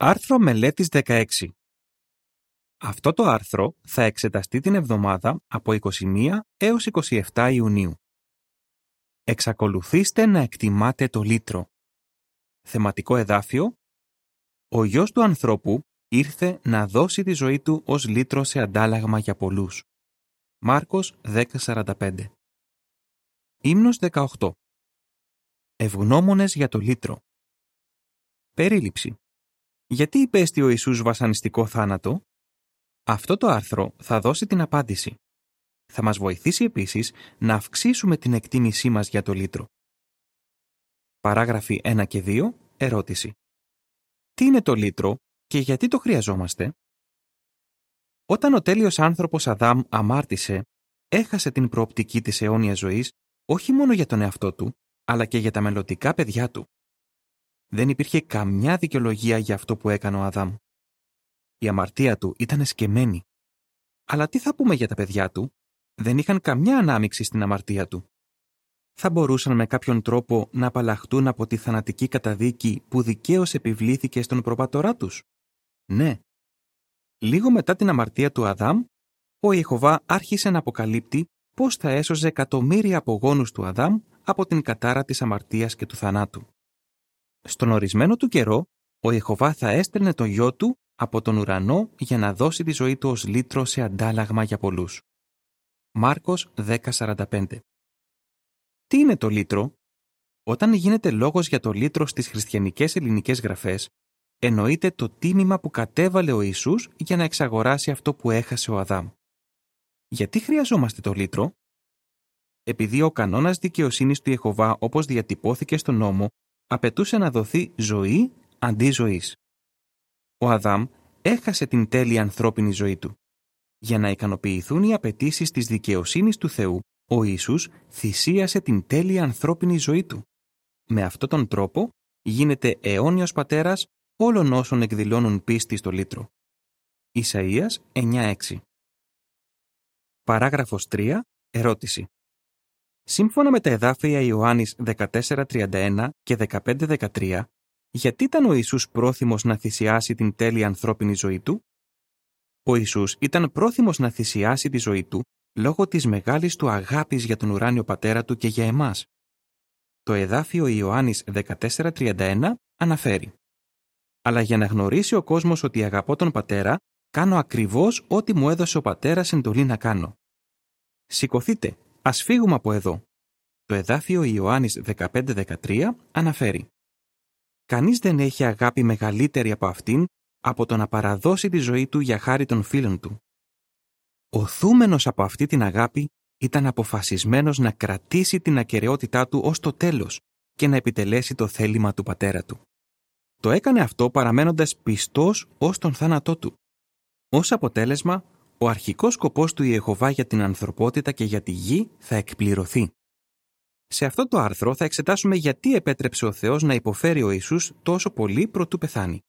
Άρθρο μελέτης 16. Αυτό το άρθρο θα εξεταστεί την εβδομάδα από 21 έως 27 Ιουνίου. Εξακολουθήστε να εκτιμάτε το λίτρο. Θεματικό εδάφιο Ο γιος του ανθρώπου ήρθε να δώσει τη ζωή του ως λίτρο σε αντάλλαγμα για πολλούς. Μάρκος 10.45 Ύμνος 18 Ευγνώμονες για το λίτρο Περίληψη γιατί υπέστη ο Ιησούς βασανιστικό θάνατο; Αυτό το άρθρο θα δώσει την απάντηση. Θα μας βοηθήσει επίσης να αυξήσουμε την εκτίμησή μας για το λίτρο. Παράγραφοι 1 και 2. Ερώτηση. Τι είναι το λίτρο και γιατί το χρειαζόμαστε; Όταν ο τέλειος άνθρωπος Αδάμ αμάρτησε, έχασε την προοπτική της αιώνιας ζωής όχι μόνο για τον εαυτό του, αλλά και για τα μελλοντικά παιδιά του. Δεν υπήρχε καμιά δικαιολογία για αυτό που έκανε ο Αδάμ. Η αμαρτία του ήταν εσκεμμένη. Αλλά τι θα πούμε για τα παιδιά του, δεν είχαν καμιά ανάμειξη στην αμαρτία του. Θα μπορούσαν με κάποιον τρόπο να απαλλαχτούν από τη θανατική καταδίκη που δικαίως επιβλήθηκε στον προπατορά τους. Ναι. Λίγο μετά την αμαρτία του Αδάμ, ο Ιεχωβά άρχισε να αποκαλύπτει πώς θα έσωζε εκατομμύρια απογόνους του Αδάμ από την κατάρα της αμαρτίας και του θανάτου. Στον ορισμένο του καιρό, ο Ιεχωβά θα έστελνε τον γιο του από τον ουρανό για να δώσει τη ζωή του ως λίτρο σε αντάλλαγμα για πολλούς. Μάρκος 10.45 Τι είναι το λίτρο; Όταν γίνεται λόγος για το λίτρο στις χριστιανικές ελληνικές γραφές, εννοείται το τίμημα που κατέβαλε ο Ιησούς για να εξαγοράσει αυτό που έχασε ο Αδάμ. Γιατί χρειαζόμαστε το λίτρο; Επειδή ο κανόνας δικαιοσύνης του Ιεχωβά όπως διατυπώθηκε στον νόμο απαιτούσε να δοθεί ζωή αντί ζωής. Ο Αδάμ έχασε την τέλεια ανθρώπινη ζωή του. Για να ικανοποιηθούν οι απαιτήσεις της δικαιοσύνης του Θεού, ο Ιησούς θυσίασε την τέλεια ανθρώπινη ζωή του. Με αυτόν τον τρόπο γίνεται αιώνιος πατέρας όλων όσων εκδηλώνουν πίστη στο λίτρο. Ισαΐας 9.6 Παράγραφος 3. Ερώτηση. Σύμφωνα με τα εδάφια Ιωάννης 14.31 και 15.13, γιατί ήταν ο Ιησούς πρόθυμος να θυσιάσει την τέλεια ανθρώπινη ζωή του; Ο Ιησούς ήταν πρόθυμος να θυσιάσει τη ζωή του λόγω της μεγάλης του αγάπης για τον ουράνιο πατέρα του και για εμάς. Το εδάφιο Ιωάννης 14.31 αναφέρει «Αλλά για να γνωρίσει ο κόσμος ότι αγαπώ τον πατέρα, κάνω ακριβώς ό,τι μου έδωσε ο πατέρας εντολή να κάνω. Σηκωθείτε, Ας φύγουμε από εδώ. Το εδάφιο Ιωάννης 15-13 αναφέρει «Κανείς δεν έχει αγάπη μεγαλύτερη από αυτήν από το να παραδώσει τη ζωή του για χάρη των φίλων του. Ο θούμενος από αυτή την αγάπη ήταν αποφασισμένος να κρατήσει την ακαιρεότητά του ως το τέλος και να επιτελέσει το θέλημα του πατέρα του. Το έκανε αυτό παραμένοντας πιστός ως τον θάνατό του. Ως αποτέλεσμα, ο αρχικός σκοπός του Ιεχωβά για την ανθρωπότητα και για τη γη θα εκπληρωθεί. Σε αυτό το άρθρο θα εξετάσουμε γιατί επέτρεψε ο Θεός να υποφέρει ο Ιησούς τόσο πολύ προτού πεθάνει.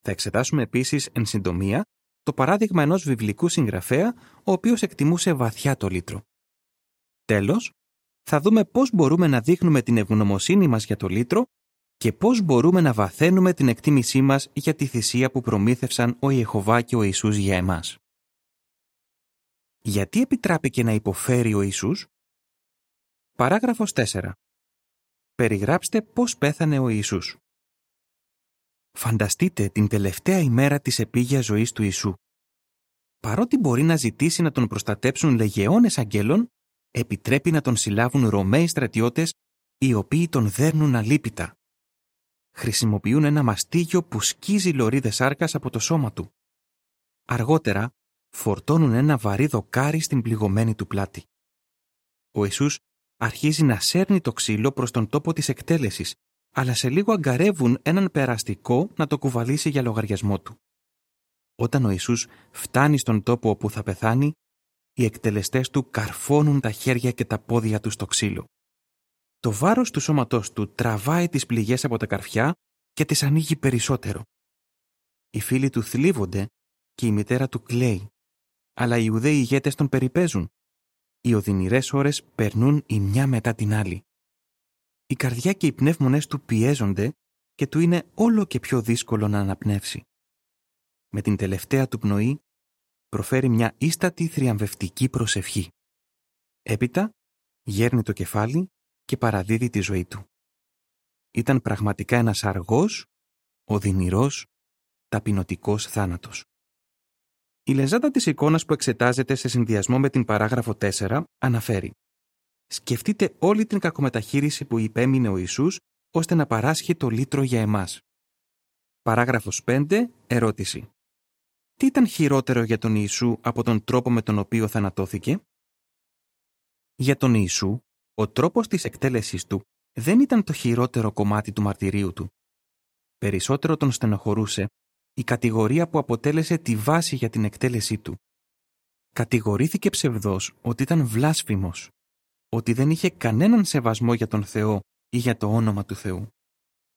Θα εξετάσουμε επίσης εν συντομία το παράδειγμα ενός βιβλικού συγγραφέα ο οποίος εκτιμούσε βαθιά το λίτρο. Τέλος, θα δούμε πώς μπορούμε να δείχνουμε την ευγνωμοσύνη μας για το λίτρο και πώς μπορούμε να βαθαίνουμε την εκτίμησή μας για τη θυσία που προμήθευσαν ο Ιεχωβά και ο Ιησούς για εμάς. Γιατί επιτράπηκε να υποφέρει ο Ιησούς; Παράγραφος 4. Περιγράψτε πώς πέθανε ο Ιησούς. Φανταστείτε την τελευταία ημέρα της επίγειας ζωής του Ιησού. Παρότι μπορεί να ζητήσει να τον προστατέψουν λεγεώνες αγγέλων, επιτρέπει να τον συλλάβουν Ρωμαίοι στρατιώτες οι οποίοι τον δέρνουν αλίπητα. Χρησιμοποιούν ένα μαστίγιο που σκίζει λωρίδες σάρκας από το σώμα του. Αργότερα, φορτώνουν ένα βαρύ δοκάρι στην πληγωμένη του πλάτη. Ο Ιησούς αρχίζει να σέρνει το ξύλο προς τον τόπο της εκτέλεσης, αλλά σε λίγο αγκαρεύουν έναν περαστικό να το κουβαλήσει για λογαριασμό του. Όταν ο Ιησούς φτάνει στον τόπο όπου θα πεθάνει, οι εκτελεστές του καρφώνουν τα χέρια και τα πόδια τους στο ξύλο. Το βάρος του σώματός του τραβάει τις πληγές από τα καρφιά και τις ανοίγει περισσότερο. Οι φίλοι του θλίβονται και η μητέρα του κλαίει αλλά οι Ιουδαίοι ηγέτες τον περιπέζουν. Οι οδυνηρές ώρες περνούν η μια μετά την άλλη. Η καρδιά και οι πνεύμονες του πιέζονται και του είναι όλο και πιο δύσκολο να αναπνεύσει. Με την τελευταία του πνοή προφέρει μια ίστατη θριαμβευτική προσευχή. Έπειτα γέρνει το κεφάλι και παραδίδει τη ζωή του. Ήταν πραγματικά ένας αργός, οδυνηρός, ταπεινωτικός θάνατος. Η λεζάτα της εικόνας που εξετάζεται σε συνδυασμό με την παράγραφο 4 αναφέρει Σκεφτείτε όλη την κακομεταχείριση που υπέμεινε ο Ιησούς ώστε να παράσχει το λίτρο για εμάς. Παράγραφος 5. Ερώτηση. Τι ήταν χειρότερο για τον Ιησού από τον τρόπο με τον οποίο θανατώθηκε; Για τον Ιησού, ο τρόπος της εκτέλεσης του δεν ήταν το χειρότερο κομμάτι του μαρτυρίου του. Περισσότερο τον στενοχωρούσε η κατηγορία που αποτέλεσε τη βάση για την εκτέλεσή του. Κατηγορήθηκε ψευδός ότι ήταν βλάσφημος, ότι δεν είχε κανέναν σεβασμό για τον Θεό ή για το όνομα του Θεού.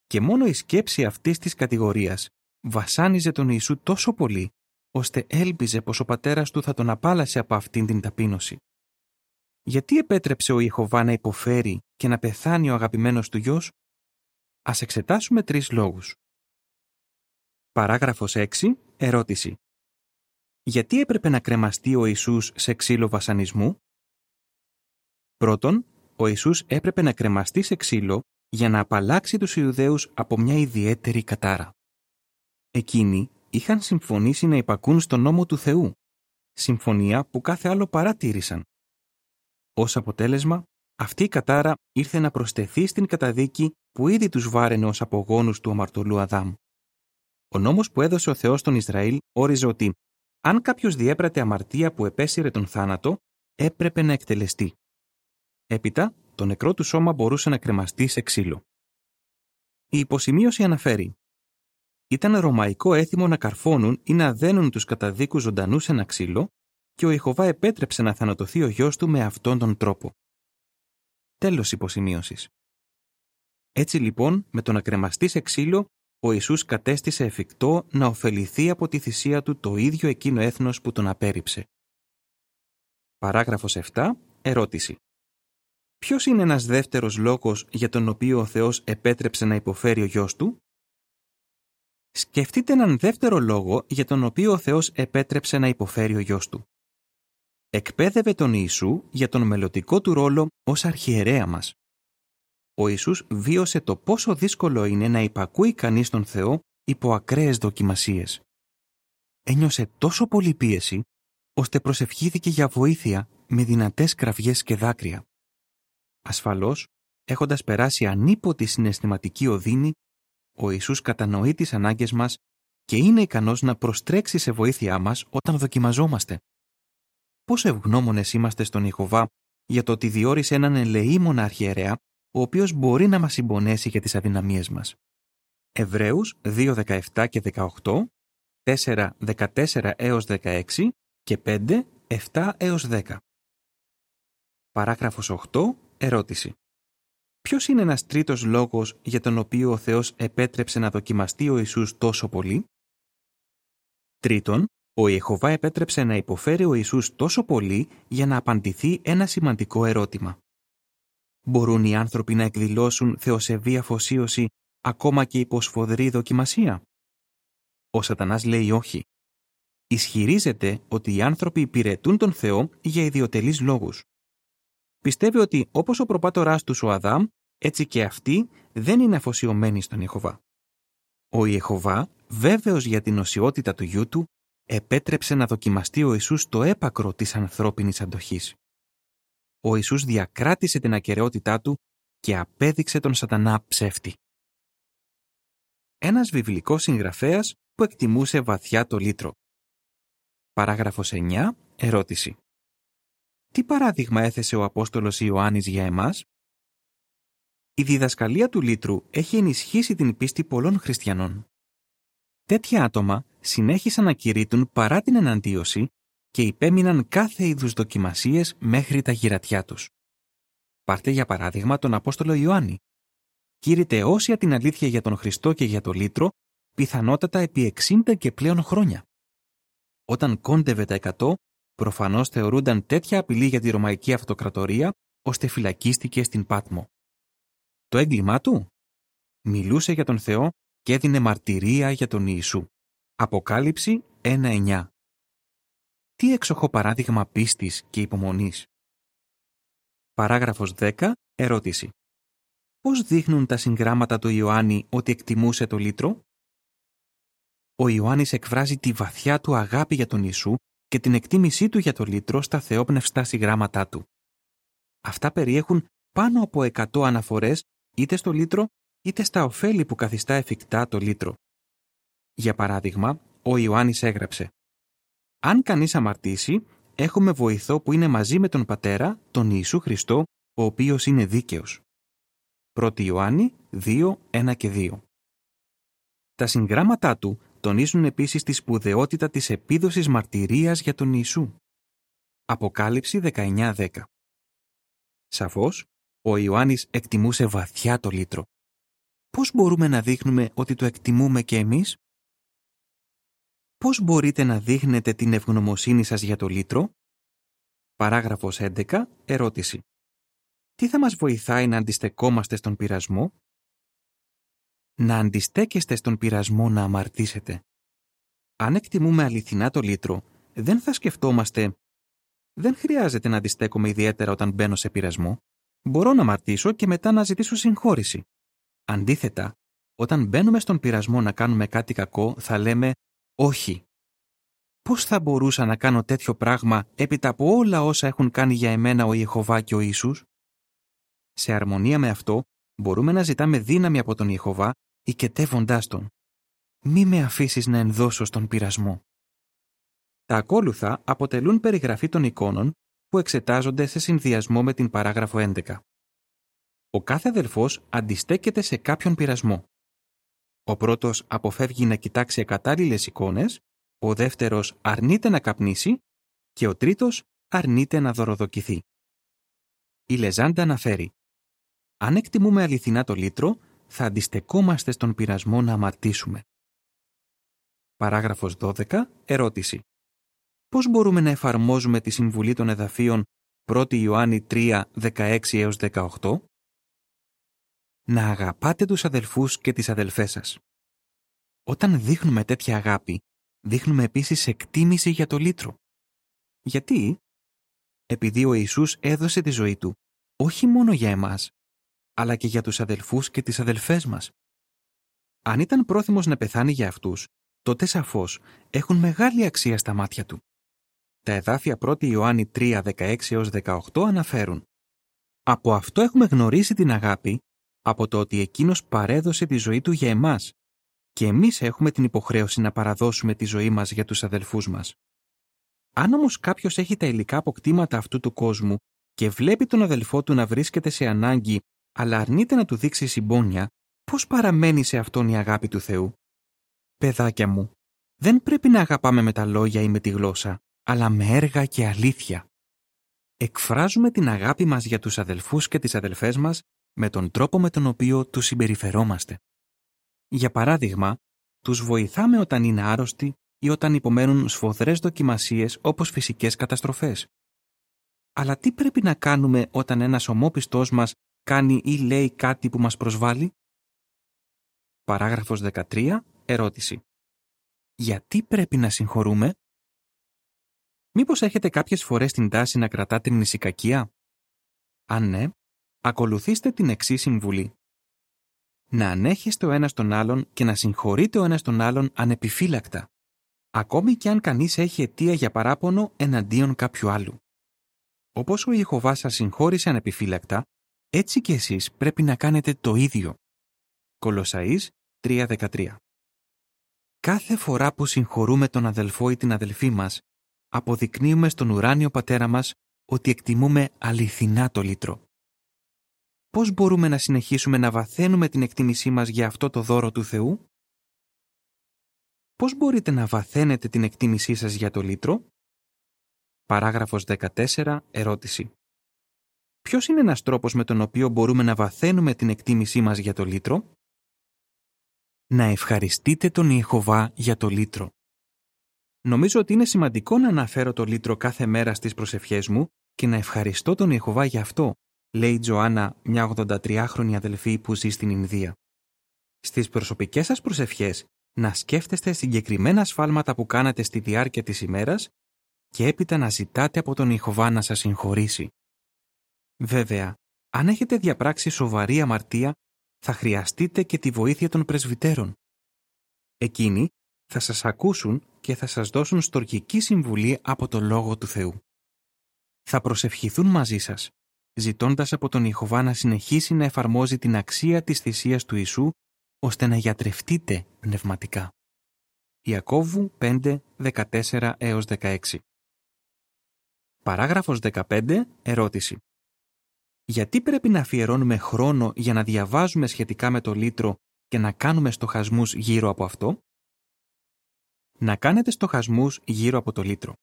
Και μόνο η σκέψη αυτής της κατηγορίας βασάνιζε τον Ιησού τόσο πολύ, ώστε έλπιζε πως ο πατέρας του θα τον απάλασε από αυτήν την ταπείνωση. Γιατί επέτρεψε ο Ιεχωβά να υποφέρει και να πεθάνει ο αγαπημένος του γιος; Ας εξετάσουμε τρεις λόγους. Παράγραφος 6. Ερώτηση. Γιατί έπρεπε να κρεμαστεί ο Ιησούς σε ξύλο βασανισμού; Πρώτον, ο Ιησούς έπρεπε να κρεμαστεί σε ξύλο για να απαλλάξει τους Ιουδαίους από μια ιδιαίτερη κατάρα. Εκείνοι είχαν συμφωνήσει να υπακούν στον νόμο του Θεού, συμφωνία που κάθε άλλο παρατήρησαν. Ως αποτέλεσμα, αυτή η κατάρα ήρθε να προσθεθεί στην καταδίκη που ήδη τους βάραινε ως απογόνους του αμαρτωλού Αδάμ. Ο νόμος που έδωσε ο Θεός στον Ισραήλ όριζε ότι αν κάποιος διέπρατε αμαρτία που επέσυρε τον θάνατο, έπρεπε να εκτελεστεί. Έπειτα, το νεκρό του σώμα μπορούσε να κρεμαστεί σε ξύλο. Η υποσημείωση αναφέρει ήταν ρωμαϊκό έθιμο να καρφώνουν ή να δένουν τους καταδίκους ζωντανούς σε ένα ξύλο και ο Ιχωβά επέτρεψε να θανατωθεί ο γιος του με αυτόν τον τρόπο. Τέλος υποσημείωσης. Έτσι λοιπόν, με το να κρεμαστεί σε ξύλο, ο Ιησούς κατέστησε εφικτό να ωφεληθεί από τη θυσία του το ίδιο εκείνο έθνος που τον απέρριψε. Παράγραφος 7. Ερώτηση. Ποιος είναι ένας δεύτερος λόγος για τον οποίο ο Θεός επέτρεψε να υποφέρει ο γιος του; Σκεφτείτε έναν δεύτερο λόγο για τον οποίο ο Θεός επέτρεψε να υποφέρει ο γιος του. Εκπαίδευε τον Ιησού για τον μελλοντικό του ρόλο ως αρχιερέα μας. Ο Ιησούς βίωσε το πόσο δύσκολο είναι να υπακούει κανείς τον Θεό υπό ακραίες δοκιμασίες. Ένιωσε τόσο πολύ πίεση, ώστε προσευχήθηκε για βοήθεια με δυνατές κραυγές και δάκρυα. Ασφαλώς, έχοντας περάσει ανίποτη συναισθηματική οδύνη, ο Ιησούς κατανοεί τις ανάγκες μας και είναι ικανός να προστρέξει σε βοήθειά μας όταν δοκιμαζόμαστε. Πόσο ευγνώμονες είμαστε στον Ιχωβά για το ότι διόρισε έναν ελεήμονα αρχιερέα, ο οποίος μπορεί να μας συμπονέσει για τις αδυναμίες μας. Εβραίους 2.17 και 18, 4.14 έως 16 και 5, 7 έως 10. Παράγραφος 8. Ερώτηση. Ποιος είναι ένας τρίτος λόγος για τον οποίο ο Θεός επέτρεψε να δοκιμαστεί ο Ιησούς τόσο πολύ; Τρίτον, ο Ιεχωβά επέτρεψε να υποφέρει ο Ιησούς τόσο πολύ για να απαντηθεί ένα σημαντικό ερώτημα. Μπορούν οι άνθρωποι να εκδηλώσουν θεοσεβή αφοσίωση ακόμα και υπό σφοδρή δοκιμασία; Ο σατανάς λέει όχι. Ισχυρίζεται ότι οι άνθρωποι υπηρετούν τον Θεό για ιδιωτελείς λόγους πιστεύει ότι όπως ο προπάτοράς του ο Αδάμ, έτσι και αυτοί δεν είναι αφοσιωμένοι στον Ιεχωβά. Ο Ιεχωβά, βέβαιος για την οσιότητα του γιού του, επέτρεψε να δοκιμαστεί ο Ιησούς το έπακρο της ανθρώπινης αντοχής. Ο Ιησούς διακράτησε την ακαιρεότητά του και απέδειξε τον σατανά ψεύτη. Ένας βιβλικός συγγραφέας που εκτιμούσε βαθιά το λίτρο. Παράγραφος 9. Ερώτηση. Τι παράδειγμα έθεσε ο Απόστολος Ιωάννης για εμάς; Η διδασκαλία του Λίτρου έχει ενισχύσει την πίστη πολλών χριστιανών. Τέτοια άτομα συνέχισαν να κηρύττουν παρά την εναντίωση και υπέμειναν κάθε είδους δοκιμασίες μέχρι τα γυρατιά τους. Πάρτε για παράδειγμα τον Απόστολο Ιωάννη. Κήρυτε όσια την αλήθεια για τον Χριστό και για το Λίτρο, πιθανότατα επί 60 και πλέον χρόνια. Όταν κόντευε τα 100, Προφανώς θεωρούνταν τέτοια απειλή για τη Ρωμαϊκή Αυτοκρατορία, ώστε φυλακίστηκε στην Πάτμο. Το έγκλημά του; Μιλούσε για τον Θεό και έδινε μαρτυρία για τον Ιησού. Αποκάλυψη 1.9 Τι έξοχο παράδειγμα πίστης και υπομονής; Παράγραφος 10. Ερώτηση. Πώς δείχνουν τα συγγράμματα του Ιωάννη ότι εκτιμούσε το λίτρο; Ο Ιωάννης εκφράζει τη βαθιά του αγάπη για τον Ιησού και την εκτίμησή του για το λίτρο στα θεόπνευστα συγγράμματά του. Αυτά περιέχουν πάνω από 100 αναφορές είτε στο λίτρο είτε στα ωφέλη που καθιστά εφικτά το λίτρο. Για παράδειγμα, ο Ιωάννης έγραψε «Αν κανείς αμαρτήσει, έχουμε βοηθό που είναι μαζί με τον Πατέρα, τον Ιησού Χριστό, ο οποίος είναι δίκαιος». 1 Ιωάννη 2, 1 και 2. Τα συγγράμματά του τονίζουν επίσης τη σπουδαιότητα της επίδοσης μαρτυρίας για τον Ιησού. Αποκάλυψη 19-10 Σαφώς, ο Ιωάννης εκτιμούσε βαθιά το λίτρο. Πώς μπορούμε να δείχνουμε ότι το εκτιμούμε και εμείς; Πώς μπορείτε να δείχνετε την ευγνωμοσύνη σας για το λίτρο; Παράγραφος 11. Ερώτηση. Τι θα μας βοηθάει να αντιστεκόμαστε στον πειρασμό; Να αντιστέκεστε στον πειρασμό να αμαρτήσετε. Αν εκτιμούμε αληθινά το λίτρο, δεν θα σκεφτόμαστε «Δεν χρειάζεται να αντιστέκομαι ιδιαίτερα όταν μπαίνω σε πειρασμό. Μπορώ να αμαρτήσω και μετά να ζητήσω συγχώρηση». Αντίθετα, όταν μπαίνουμε στον πειρασμό να κάνουμε κάτι κακό, θα λέμε «Όχι». Πώς θα μπορούσα να κάνω τέτοιο πράγμα έπειτα από όλα όσα έχουν κάνει για εμένα ο Ιεχωβά και ο Ιησούς; Σε αρμονία με αυτό, μπορούμε να ζητάμε δύναμη από τον Ιεχωβά, οικετεύοντάς τον. Μη με αφήσεις να ενδώσω στον πειρασμό. Τα ακόλουθα αποτελούν περιγραφή των εικόνων που εξετάζονται σε συνδυασμό με την παράγραφο 11. Ο κάθε αδελφός αντιστέκεται σε κάποιον πειρασμό. Ο πρώτος αποφεύγει να κοιτάξει ακατάλληλες εικόνες, ο δεύτερος αρνείται να καπνίσει και ο τρίτος αρνείται να δωροδοκηθεί. Η Λεζάντα αναφέρει «Αν εκτιμούμε αληθινά το λίτρο, θα αντιστεκόμαστε στον πειρασμό να αμαρτήσουμε». Παράγραφος 12. Ερώτηση. Πώς μπορούμε να εφαρμόζουμε τη Συμβουλή των Εδαφείων 1 Ιωάννη 3, 16 18? Να αγαπάτε τους αδελφούς και τις αδελφές σας. Όταν δείχνουμε τέτοια αγάπη, δείχνουμε επίσης εκτίμηση για το λύτρο. Γιατί; Επειδή ο Ιησούς έδωσε τη ζωή Του, όχι μόνο για εμάς, αλλά και για τους αδελφούς και τις αδελφές μας. Αν ήταν πρόθυμος να πεθάνει για αυτούς, τότε σαφώς έχουν μεγάλη αξία στα μάτια Του. Τα εδάφια 1 Ιωάννη 3, 16 18 αναφέρουν «Από αυτό έχουμε γνωρίσει την αγάπη, από το ότι Εκείνος παρέδωσε τη ζωή Του για εμάς και εμείς έχουμε την υποχρέωση να παραδώσουμε τη ζωή μας για τους αδελφούς μας. Αν όμως κάποιος έχει τα υλικά αποκτήματα αυτού του κόσμου και βλέπει τον αδελφό του να βρίσκεται σε ανάγκη αλλά αρνείται να του δείξει συμπόνια, πώς παραμένει σε αυτόν η αγάπη του Θεού; Παιδάκια μου, δεν πρέπει να αγαπάμε με τα λόγια ή με τη γλώσσα, αλλά με έργα και αλήθεια. Εκφράζουμε την αγάπη μας για τους αδελφούς και τις αδελφές μας με τον τρόπο με τον οποίο τους συμπεριφερόμαστε. Για παράδειγμα, τους βοηθάμε όταν είναι άρρωστοι ή όταν υπομένουν σφοδρές δοκιμασίες όπως φυσικές καταστροφές. Αλλά τι πρέπει να κάνουμε όταν ένας ομόπιστός μας κάνει ή λέει κάτι που μας προσβάλλει; Παράγραφος 13. Ερώτηση. Γιατί πρέπει να συγχωρούμε; Μήπως έχετε κάποιες φορές την τάση να κρατάτε μνησικακία; Αν ναι, ακολουθήστε την εξής συμβουλή. Να ανέχεστε ο ένας τον άλλον και να συγχωρείτε ο ένας τον άλλον ανεπιφύλακτα, ακόμη και αν κανείς έχει αιτία για παράπονο εναντίον κάποιου άλλου. Όπως ο Ιεχωβάς σας συγχώρησε ανεπιφύλακτα, έτσι και εσείς πρέπει να κάνετε το ίδιο. Κολοσαΐς 3.13 Κάθε φορά που συγχωρούμε τον αδελφό ή την αδελφή μας, αποδεικνύουμε στον ουράνιο πατέρα μας ότι εκτιμούμε αληθινά το λύτρο. Πώς μπορούμε να συνεχίσουμε να βαθαίνουμε την εκτίμησή μας για αυτό το δώρο του Θεού; Πώς μπορείτε να βαθαίνετε την εκτίμησή σας για το λύτρο; Παράγραφος 14. Ερώτηση. Ποιος είναι ένας τρόπος με τον οποίο μπορούμε να βαθαίνουμε την εκτίμησή μας για το λύτρο; Να ευχαριστείτε τον Ιεχωβά για το λύτρο. Νομίζω ότι είναι σημαντικό να αναφέρω το λύτρο κάθε μέρα στις προσευχές μου και να ευχαριστώ τον Ιεχωβά για αυτό, λέει η Τζοάννα, μια 83χρονη αδελφή που ζει στην Ινδία. Στις προσωπικές σας προσευχές να σκέφτεστε συγκεκριμένα σφάλματα που κάνατε στη διάρκεια της ημέρας και έπειτα να ζητάτε από τον Ιχωβά να σας συγχωρήσει. Βέβαια, αν έχετε διαπράξει σοβαρή αμαρτία, θα χρειαστείτε και τη βοήθεια των πρεσβυτέρων. Εκείνοι θα σας ακούσουν και θα σας δώσουν στοργική συμβουλή από το Λόγο του Θεού. Θα προσευχηθούν μαζί σας, ζητώντας από τον Ιχωβά να συνεχίσει να εφαρμόζει την αξία της θυσίας του Ιησού, ώστε να γιατρευτείτε πνευματικά. Ιακώβου 5, 14 έως 16 Παράγραφος 15. Ερώτηση. Γιατί πρέπει να αφιερώνουμε χρόνο για να διαβάζουμε σχετικά με το λίτρο και να κάνουμε στοχασμούς γύρω από αυτό; Να κάνετε στοχασμούς γύρω από το λίτρο.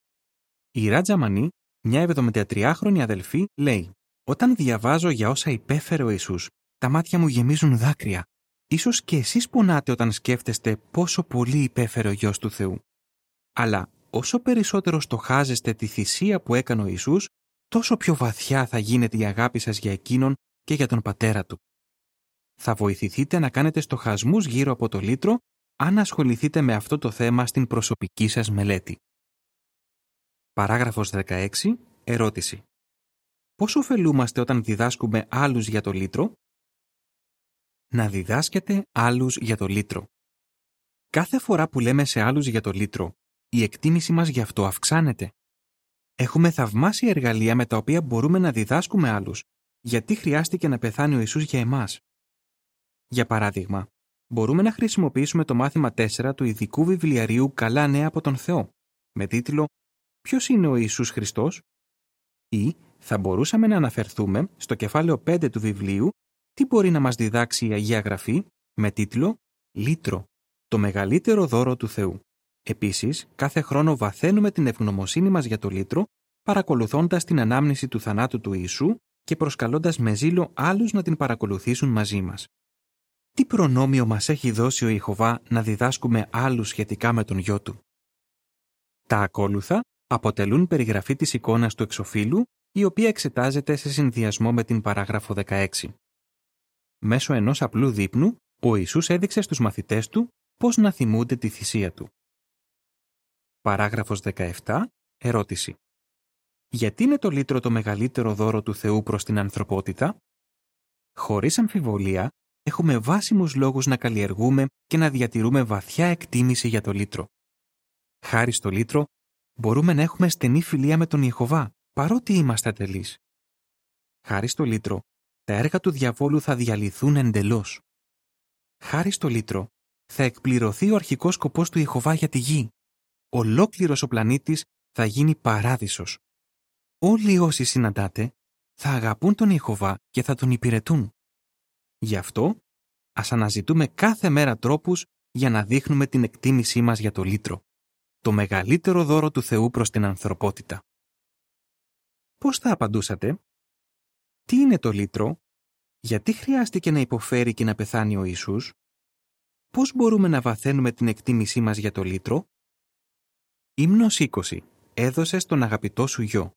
Η Ράτζα Μανή, μια 73χρονη αδελφή, λέει «Όταν διαβάζω για όσα υπέφερε ο Ιησούς, τα μάτια μου γεμίζουν δάκρυα. Ίσως και εσείς πονάτε όταν σκέφτεστε πόσο πολύ υπέφερε ο Γιος του Θεού. Αλλά όσο περισσότερο στοχάζεστε τη θυσία που έκανε ο Ιησούς, τόσο πιο βαθιά θα γίνεται η αγάπη σας για Εκείνον και για τον Πατέρα Του. Θα βοηθηθείτε να κάνετε στοχασμούς γύρω από το λίτρο αν ασχοληθείτε με αυτό το θέμα στην προσωπική σας μελέτη. Παράγραφος 16. Ερώτηση. Πώς ωφελούμαστε όταν διδάσκουμε άλλους για το λίτρο; Να διδάσκετε άλλους για το λίτρο. Κάθε φορά που λέμε σε άλλους για το λίτρο, η εκτίμηση μας γι' αυτό αυξάνεται. Έχουμε θαυμάσια εργαλεία με τα οποία μπορούμε να διδάσκουμε άλλους, γιατί χρειάστηκε να πεθάνει ο Ιησούς για εμάς. Για παράδειγμα, μπορούμε να χρησιμοποιήσουμε το μάθημα 4 του ειδικού βιβλιαρίου «Καλά νέα από τον Θεό», με τίτλο «Ποιος είναι ο Ιησούς Χριστός» ή θα μπορούσαμε να αναφερθούμε στο κεφάλαιο 5 του βιβλίου «Τι μπορεί να μας διδάξει η Αγία Γραφή» με τίτλο «Λύτρο, το μεγαλύτερο δώρο του Θεού». Επίσης, κάθε χρόνο βαθαίνουμε την ευγνωμοσύνη μας για το λύτρο, παρακολουθώντας την ανάμνηση του θανάτου του Ιησού και προσκαλώντας με ζήλο άλλους να την παρακολουθήσουν μαζί μας. Τι προνόμιο μας έχει δώσει ο Ιχωβά να διδάσκουμε άλλους σχετικά με τον γιο του; Τα ακόλουθα αποτελούν περιγραφή της εικόνας του εξοφίλου, η οποία εξετάζεται σε συνδυασμό με την παράγραφο 16. Μέσω ενός απλού δείπνου, ο Ιησούς έδειξε στους μαθητές του πώς να θυμούνται τη θυσία του. Παράγραφος 17. Ερώτηση. Γιατί είναι το λύτρο το μεγαλύτερο δώρο του Θεού προς την ανθρωπότητα; Χωρίς αμφιβολία, έχουμε βάσιμους λόγους να καλλιεργούμε και να διατηρούμε βαθιά εκτίμηση για το λύτρο. Χάρη στο λύτρο, μπορούμε να έχουμε στενή φιλία με τον Ιεχωβά, παρότι είμαστε ατελείς. Χάρη στο λύτρο, τα έργα του διαβόλου θα διαλυθούν εντελώς. Χάρη στο λύτρο, θα εκπληρωθεί ο αρχικός σκοπός του Ιεχωβά για τη γη ολόκληρος ο πλανήτης θα γίνει παράδεισος. Όλοι όσοι συναντάτε θα αγαπούν τον Ιεχωβά και θα τον υπηρετούν. Γι' αυτό, ας αναζητούμε κάθε μέρα τρόπους για να δείχνουμε την εκτίμησή μας για το λύτρο, το μεγαλύτερο δώρο του Θεού προς την ανθρωπότητα. Πώς θα απαντούσατε; Τι είναι το λύτρο; Γιατί χρειάστηκε να υποφέρει και να πεθάνει ο Ιησούς; Πώς μπορούμε να βαθαίνουμε την εκτίμησή μας για το λύτρο; Ύμνος 20. Έδωσες τον αγαπητό σου γιο.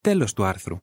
Τέλος του άρθρου.